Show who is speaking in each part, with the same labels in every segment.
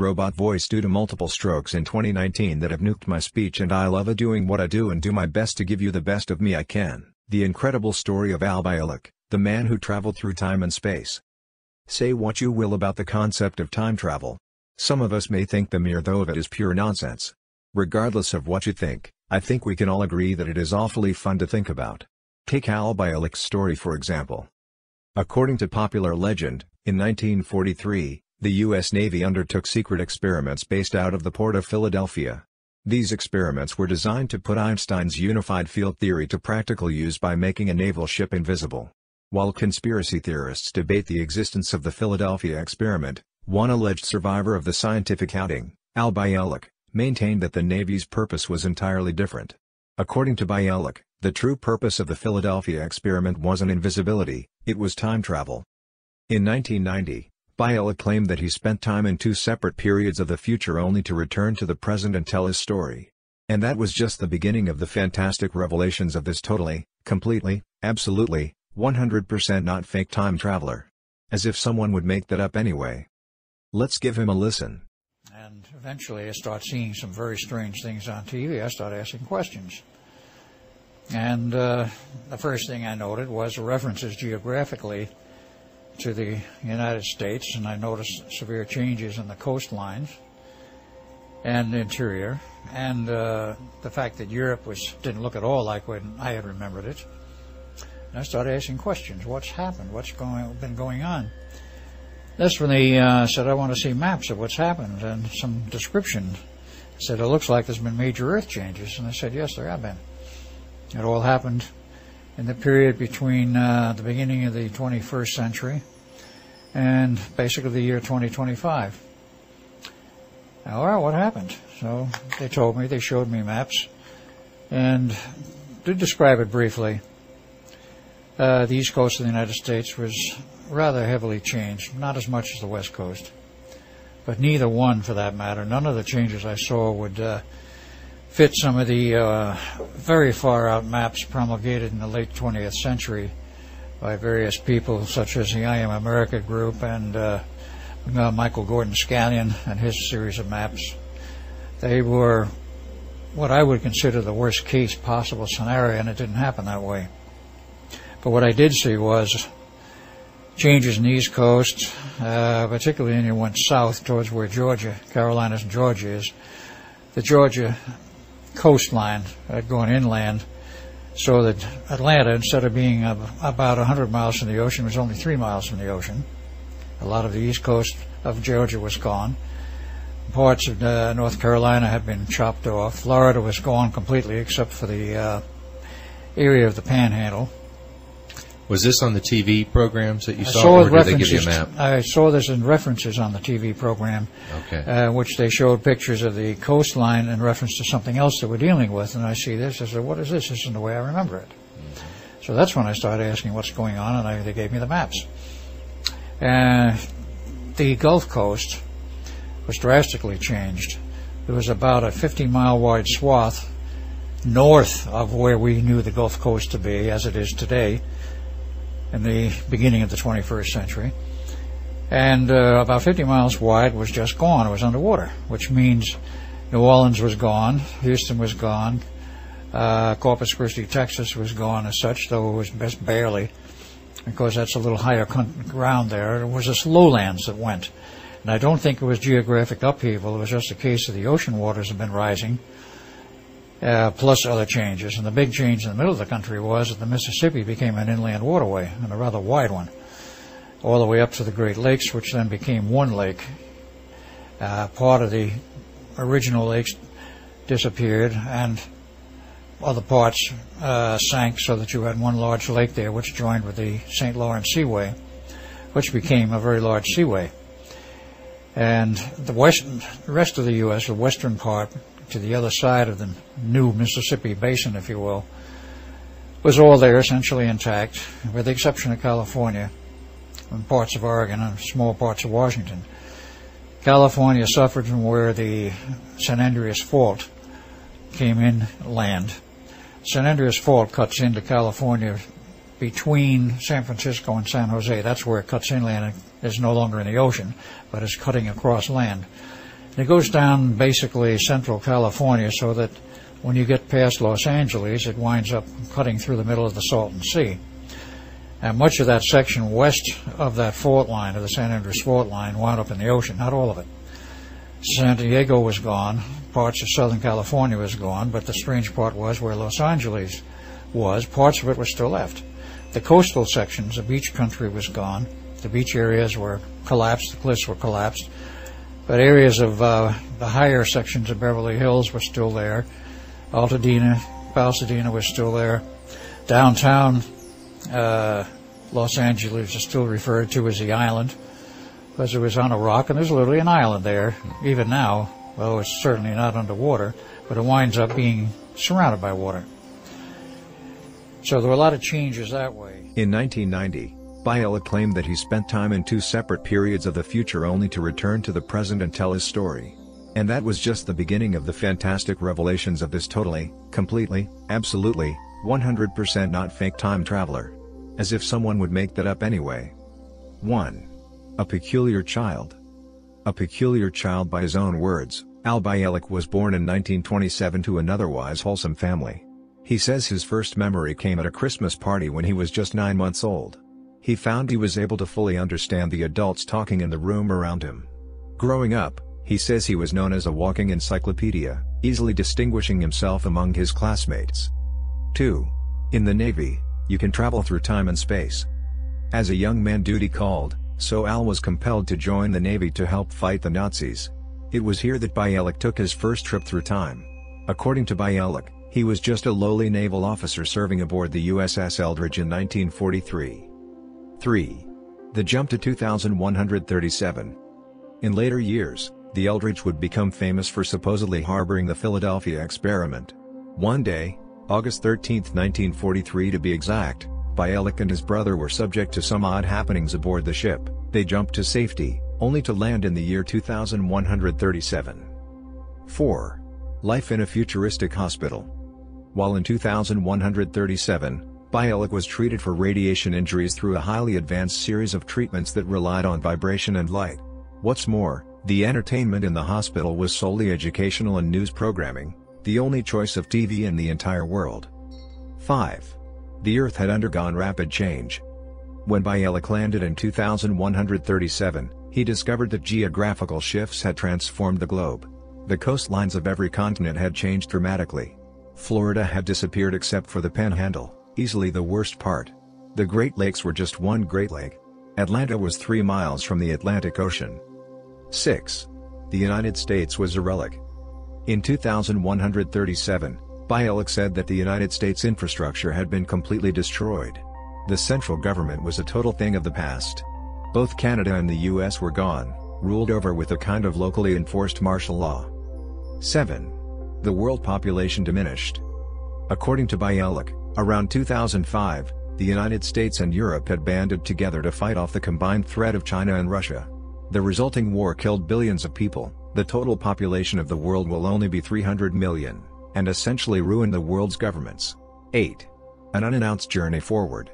Speaker 1: Robot voice due to multiple strokes in 2019 that have nuked my speech and I love a doing what I do and do my best to give you the best of me I can. The incredible story of Al Bielek, the man who traveled through time and space. Say what you will about the concept of time travel. Some of us may think the mere though of it is pure nonsense. Regardless of what you think, I think we can all agree that it is awfully fun to think about. Take Al Bielek's story for example. According to popular legend, in 1943, the U.S. Navy undertook secret experiments based out of the port of Philadelphia. These experiments were designed to put Einstein's unified field theory to practical use by making a naval ship invisible. While conspiracy theorists debate the existence of the Philadelphia experiment, one alleged survivor of the scientific outing, Al Bielek, maintained that the Navy's purpose was entirely different. According to Bielek, the true purpose of the Philadelphia experiment wasn't invisibility, it was time travel. In 1990, Bielek claimed that he spent time in two separate periods of the future only to return to the present and tell his story. And that was just the beginning of the fantastic revelations of this totally, completely, absolutely, 100% not fake time traveler. As if someone would make that up anyway. Let's give him a listen.
Speaker 2: And eventually I start seeing some very strange things on TV. I start asking questions. And uh, the first thing I noted was references geographically to the United States, and I noticed severe changes in the coastlines and interior, and uh, the fact that Europe was didn't look at all like when I had remembered it. And I started asking questions: What's happened? What's going been going on? That's when they uh, said, "I want to see maps of what's happened and some description." I said, "It looks like there's been major Earth changes," and I said, "Yes, there have been." It all happened in the period between uh, the beginning of the 21st century and basically the year 2025. All right, what happened? So they told me, they showed me maps, and to describe it briefly, uh, the east coast of the United States was rather heavily changed, not as much as the west coast, but neither one for that matter. None of the changes I saw would uh, fit some of the uh, very far out maps promulgated in the late 20th century by various people such as the I Am America group and uh, uh, Michael Gordon Scallion and his series of maps. They were what I would consider the worst case possible scenario, and it didn't happen that way. But what I did see was changes in the East Coast, uh, particularly when you went south towards where Georgia, Carolinas and Georgia is. The Georgia coastline uh, going inland so that Atlanta, instead of being about 100 miles from the ocean, was only three miles from the ocean. A lot of the east coast of Georgia was gone. Parts of uh, North Carolina had been chopped off. Florida was gone completely, except for the uh, area of the Panhandle.
Speaker 3: Was this on the TV programs that you
Speaker 2: I
Speaker 3: saw,
Speaker 2: saw
Speaker 3: or did they give you a map?
Speaker 2: I saw this in references on the TV program,
Speaker 3: Okay.
Speaker 2: uh, which they showed pictures of the coastline in reference to something else that we're dealing with. And I see this. I said, "What is this? This isn't the way I remember it." So that's when I started asking what's going on, and I, they gave me the maps. Uh, the Gulf Coast was drastically changed. There was about a 50 mile wide swath north of where we knew the Gulf Coast to be, as it is today in the beginning of the 21st century. And uh, about 50 miles wide was just gone. It was underwater, which means New Orleans was gone, Houston was gone, uh, Corpus Christi, Texas was gone as such, though it was just barely, because that's a little higher con- ground there. It was just lowlands that went. And I don't think it was geographic upheaval. It was just a case of the ocean waters have been rising uh, plus other changes. And the big change in the middle of the country was that the Mississippi became an inland waterway, and a rather wide one, all the way up to the Great Lakes, which then became one lake. Uh, part of the original lakes disappeared, and other parts uh, sank so that you had one large lake there, which joined with the St. Lawrence Seaway, which became a very large seaway. And the western, the rest of the U.S., the western part, to the other side of the new Mississippi basin, if you will, was all there essentially intact, with the exception of California and parts of Oregon and small parts of Washington. California suffered from where the San Andreas Fault came in land. San Andreas Fault cuts into California between San Francisco and San Jose. That's where it cuts inland and is no longer in the ocean, but is cutting across land. It goes down basically central California so that when you get past Los Angeles, it winds up cutting through the middle of the Salton Sea. And much of that section west of that fault line, of the San Andreas fault line, wound up in the ocean, not all of it. San Diego was gone, parts of Southern California was gone, but the strange part was where Los Angeles was, parts of it were still left. The coastal sections, the beach country was gone. The beach areas were collapsed, the cliffs were collapsed. But areas of uh, the higher sections of Beverly Hills were still there. Altadena, Pasadena was still there. Downtown uh, Los Angeles is still referred to as the island because it was on a rock, and there's literally an island there, even now, though it's certainly not underwater, but it winds up being surrounded by water. So there were a lot of changes that way.
Speaker 1: In 1990, Bielek claimed that he spent time in two separate periods of the future only to return to the present and tell his story. And that was just the beginning of the fantastic revelations of this totally, completely, absolutely, 100% not fake time traveler. As if someone would make that up anyway. 1. A peculiar child. A peculiar child by his own words, Al Bielek was born in 1927 to an otherwise wholesome family. He says his first memory came at a Christmas party when he was just 9 months old. He found he was able to fully understand the adults talking in the room around him. Growing up, he says he was known as a walking encyclopedia, easily distinguishing himself among his classmates. 2. In the Navy, you can travel through time and space. As a young man duty called, so Al was compelled to join the Navy to help fight the Nazis. It was here that Bielek took his first trip through time. According to Bielek, he was just a lowly naval officer serving aboard the USS Eldridge in 1943. 3. The jump to 2137. In later years, the Eldridge would become famous for supposedly harboring the Philadelphia experiment. One day, August 13, 1943 to be exact, Bielek and his brother were subject to some odd happenings aboard the ship, they jumped to safety, only to land in the year 2137. 4. Life in a futuristic hospital. While in 2137, Bielek was treated for radiation injuries through a highly advanced series of treatments that relied on vibration and light. What's more, the entertainment in the hospital was solely educational and news programming, the only choice of TV in the entire world. 5. The Earth had undergone rapid change. When Bielek landed in 2137, he discovered that geographical shifts had transformed the globe. The coastlines of every continent had changed dramatically. Florida had disappeared except for the panhandle, easily the worst part. The Great Lakes were just one Great Lake. Atlanta was three miles from the Atlantic Ocean. 6. The United States was a relic. In 2137, Bielek said that the United States infrastructure had been completely destroyed. The central government was a total thing of the past. Both Canada and the US were gone, ruled over with a kind of locally enforced martial law. 7. The world population diminished. According to Bielek, around 2005, the United States and Europe had banded together to fight off the combined threat of China and Russia. The resulting war killed billions of people, the total population of the world will only be 300 million, and essentially ruin the world's governments. 8. An unannounced journey forward.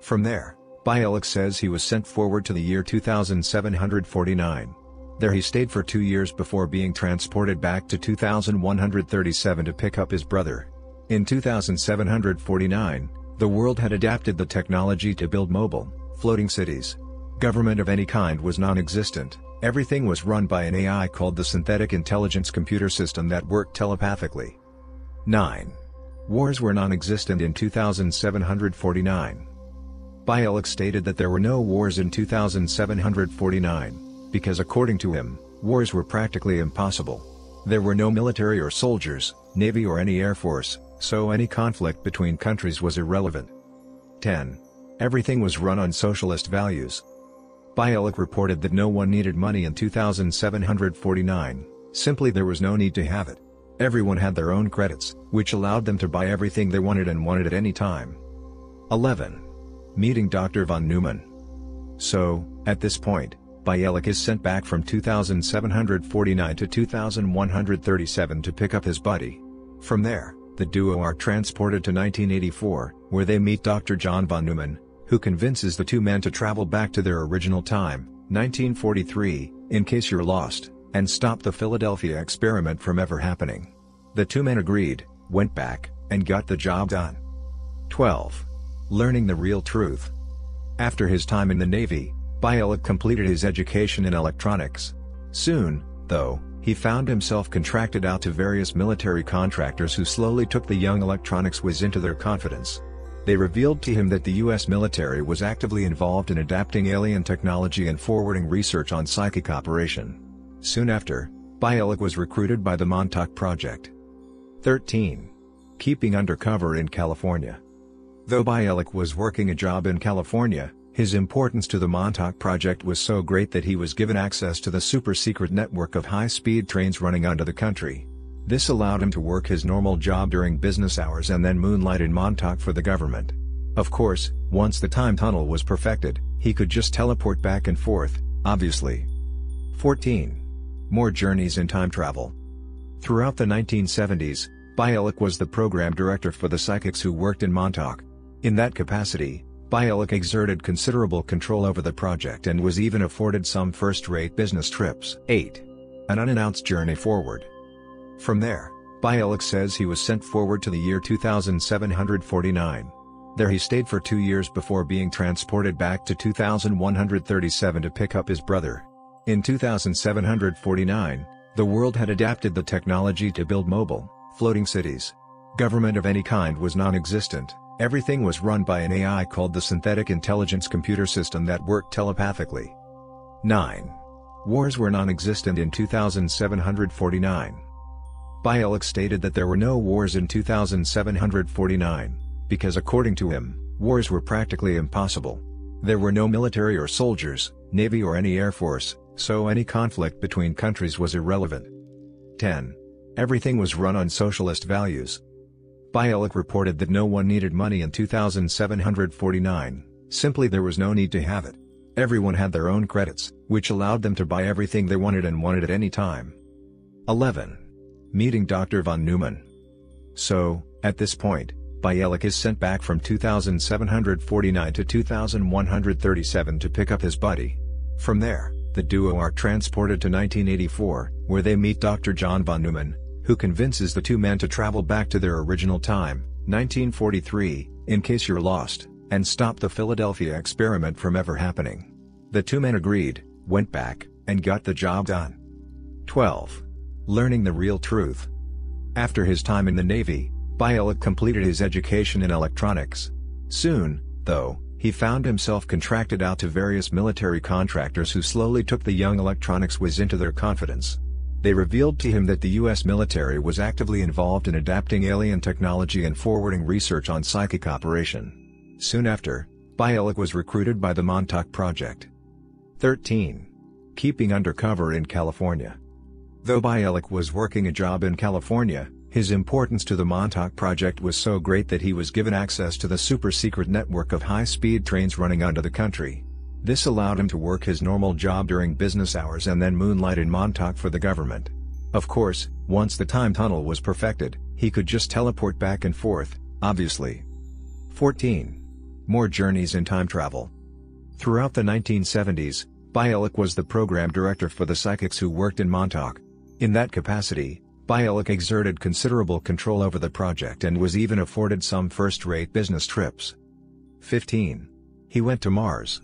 Speaker 1: From there, Bielek says he was sent forward to the year 2749. There he stayed for two years before being transported back to 2137 to pick up his brother. In 2749, the world had adapted the technology to build mobile, floating cities. Government of any kind was non-existent, everything was run by an AI called the Synthetic Intelligence Computer System that worked telepathically. 9. Wars were non-existent in 2749. Bielek stated that there were no wars in 2749 because according to him, wars were practically impossible. There were no military or soldiers, navy or any air force, so any conflict between countries was irrelevant. 10. Everything was run on socialist values. Bielek reported that no one needed money in 2749, simply there was no need to have it. Everyone had their own credits, which allowed them to buy everything they wanted and wanted at any time. 11. Meeting Dr. von Neumann. So, at this point, Bielek is sent back from 2749 to 2137 to pick up his buddy. From there, the duo are transported to 1984, where they meet Dr. John von Neumann, who convinces the two men to travel back to their original time, 1943, in case you're lost, and stop the Philadelphia experiment from ever happening. The two men agreed, went back, and got the job done. 12. Learning the real truth. After his time in the Navy, Bielek completed his education in electronics. Soon, though, he found himself contracted out to various military contractors who slowly took the young electronics whiz into their confidence. They revealed to him that the US military was actively involved in adapting alien technology and forwarding research on psychic operation. Soon after, Bielek was recruited by the Montauk Project. 13. Keeping undercover in California. Though Bielek was working a job in California, his importance to the Montauk Project was so great that he was given access to the super-secret network of high-speed trains running under the country. This allowed him to work his normal job during business hours and then moonlight in Montauk for the government. Of course, once the time tunnel was perfected, he could just teleport back and forth, obviously. 14. More journeys in time travel. Throughout the 1970s, Bielek was the program director for the psychics who worked in Montauk. In that capacity, Bielek exerted considerable control over the project and was even afforded some first-rate business trips. 8. An unannounced journey forward. From there, Bielek says he was sent forward to the year 2749. There he stayed for two years before being transported back to 2137 to pick up his brother. In 2749, the world had adapted the technology to build mobile, floating cities. Government of any kind was non-existent. Everything was run by an AI called the Synthetic Intelligence Computer System that worked telepathically. 9. Wars were non-existent in 2749. Bielek stated that there were no wars in 2749, because according to him, wars were practically impossible. There were no military or soldiers, navy or any air force, so any conflict between countries was irrelevant. 10. Everything was run on socialist values, Bielek reported that no one needed money in 2749, simply there was no need to have it. Everyone had their own credits, which allowed them to buy everything they wanted and wanted at any time. 11. Meeting Dr. von Neumann. So, at this point, Bielek is sent back from 2749 to 2137 to pick up his buddy. From there, the duo are transported to 1984, where they meet Dr. John von Neumann, who convinces the two men to travel back to their original time, 1943, in case you're lost, and stop the Philadelphia experiment from ever happening. The two men agreed, went back, and got the job done. 12. Learning the real truth. After his time in the Navy, Bielek completed his education in electronics. Soon, though, he found himself contracted out to various military contractors who slowly took the young electronics whiz into their confidence. They revealed to him that the US military was actively involved in adapting alien technology and forwarding research on psychic operation. Soon after, Bielek was recruited by the Montauk Project. 13. Keeping undercover in California. Though Bielek was working a job in California, his importance to the Montauk Project was so great that he was given access to the super-secret network of high-speed trains running under the country. This allowed him to work his normal job during business hours and then moonlight in Montauk for the government. Of course, once the time tunnel was perfected, he could just teleport back and forth, obviously. 14. More journeys in time travel. Throughout the 1970s, Bielek was the program director for the psychics who worked in Montauk. In that capacity, Bielek exerted considerable control over the project and was even afforded some first-rate business trips. 15. He went to Mars.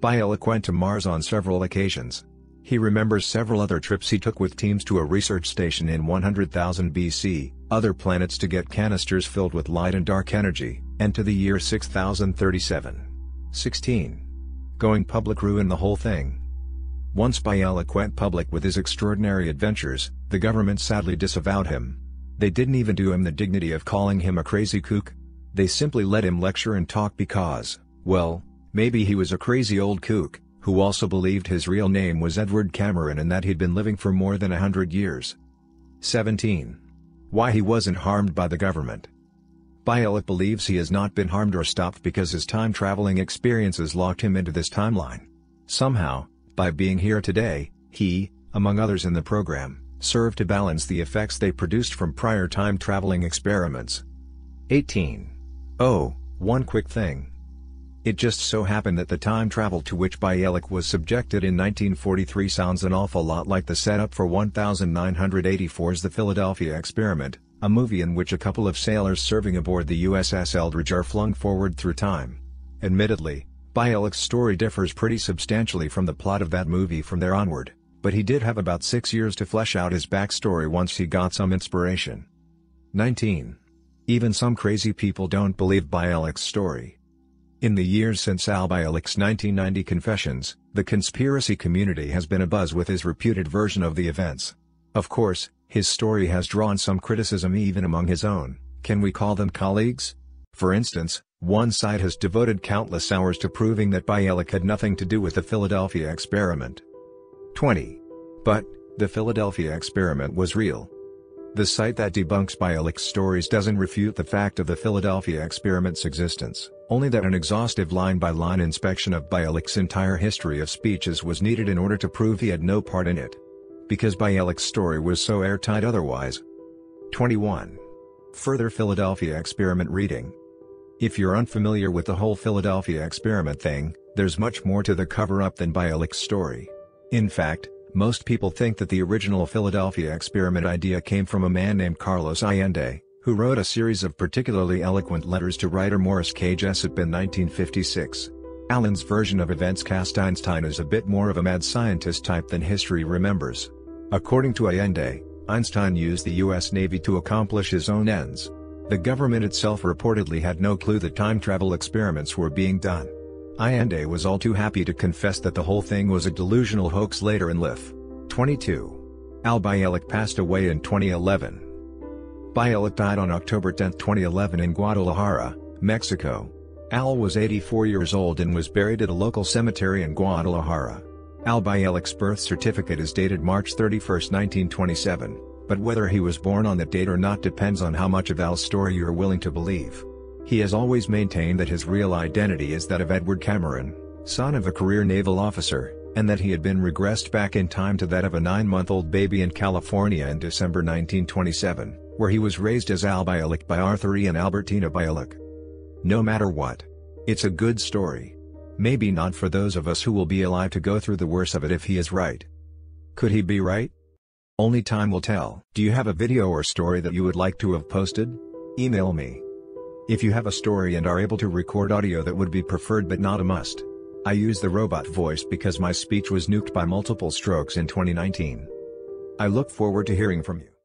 Speaker 1: Bielek Eloquent to Mars on several occasions. He remembers several other trips he took with teams to a research station in 100,000 BC, other planets to get canisters filled with light and dark energy, and to the year 6037. 16. Going public ruined the whole thing. Once Bielek went public with his extraordinary adventures, the government sadly disavowed him. They didn't even do him the dignity of calling him a crazy kook. They simply let him lecture and talk because, well, Maybe he was a crazy old kook, who also believed his real name was Edward Cameron and that he'd been living for more than a hundred years. 17. Why he wasn't harmed by the government. Bielek believes he has not been harmed or stopped because his time-traveling experiences locked him into this timeline. Somehow, by being here today, he, among others in the program, served to balance the effects they produced from prior time-traveling experiments. 18. Oh, one quick thing. It just so happened that the time travel to which Bielek was subjected in 1943 sounds an awful lot like the setup for 1984's The Philadelphia Experiment, a movie in which a couple of sailors serving aboard the USS Eldridge are flung forward through time. Admittedly, Bielek's story differs pretty substantially from the plot of that movie from there onward, but he did have about six years to flesh out his backstory once he got some inspiration. 19. Even some crazy people don't believe Bielek's story. In the years since Al Bielek's 1990 confessions, the conspiracy community has been abuzz with his reputed version of the events. Of course, his story has drawn some criticism even among his own, can we call them colleagues? For instance, one side has devoted countless hours to proving that Bielek had nothing to do with the Philadelphia experiment. 20. But, the Philadelphia experiment was real. The site that debunks Bielek's stories doesn't refute the fact of the Philadelphia experiment's existence, only that an exhaustive line-by-line -line inspection of Bielek's entire history of speeches was needed in order to prove he had no part in it because Bielek's story was so airtight otherwise. 21. Further Philadelphia experiment reading. If you're unfamiliar with the whole Philadelphia experiment thing, there's much more to the cover-up than Bielek's story. In fact, most people think that the original Philadelphia experiment idea came from a man named Carlos Allende, who wrote a series of particularly eloquent letters to writer Morris K. Jessup in 1956. Allen's version of events cast Einstein as a bit more of a mad scientist type than history remembers. According to Allende, Einstein used the U.S. Navy to accomplish his own ends. The government itself reportedly had no clue that time travel experiments were being done. Allende was all too happy to confess that the whole thing was a delusional hoax later in life. 22. Al Bielek passed away in 2011. Bielek died on October 10, 2011 in Guadalajara, Mexico. Al was 84 years old and was buried at a local cemetery in Guadalajara. Al Bielek's birth certificate is dated March 31, 1927, but whether he was born on that date or not depends on how much of Al's story you're willing to believe. He has always maintained that his real identity is that of Edward Cameron, son of a career naval officer, and that he had been regressed back in time to that of a nine-month-old baby in California in December 1927, where he was raised as Al Bielek by Arthur E. and Albertina Bielek. No matter what. It's a good story. Maybe not for those of us who will be alive to go through the worst of it if he is right. Could he be right? Only time will tell. Do you have a video or story that you would like to have posted? Email me. If you have a story and are able to record audio that would be preferred but not a must. I use the robot voice because my speech was nuked by multiple strokes in 2019. I look forward to hearing from you.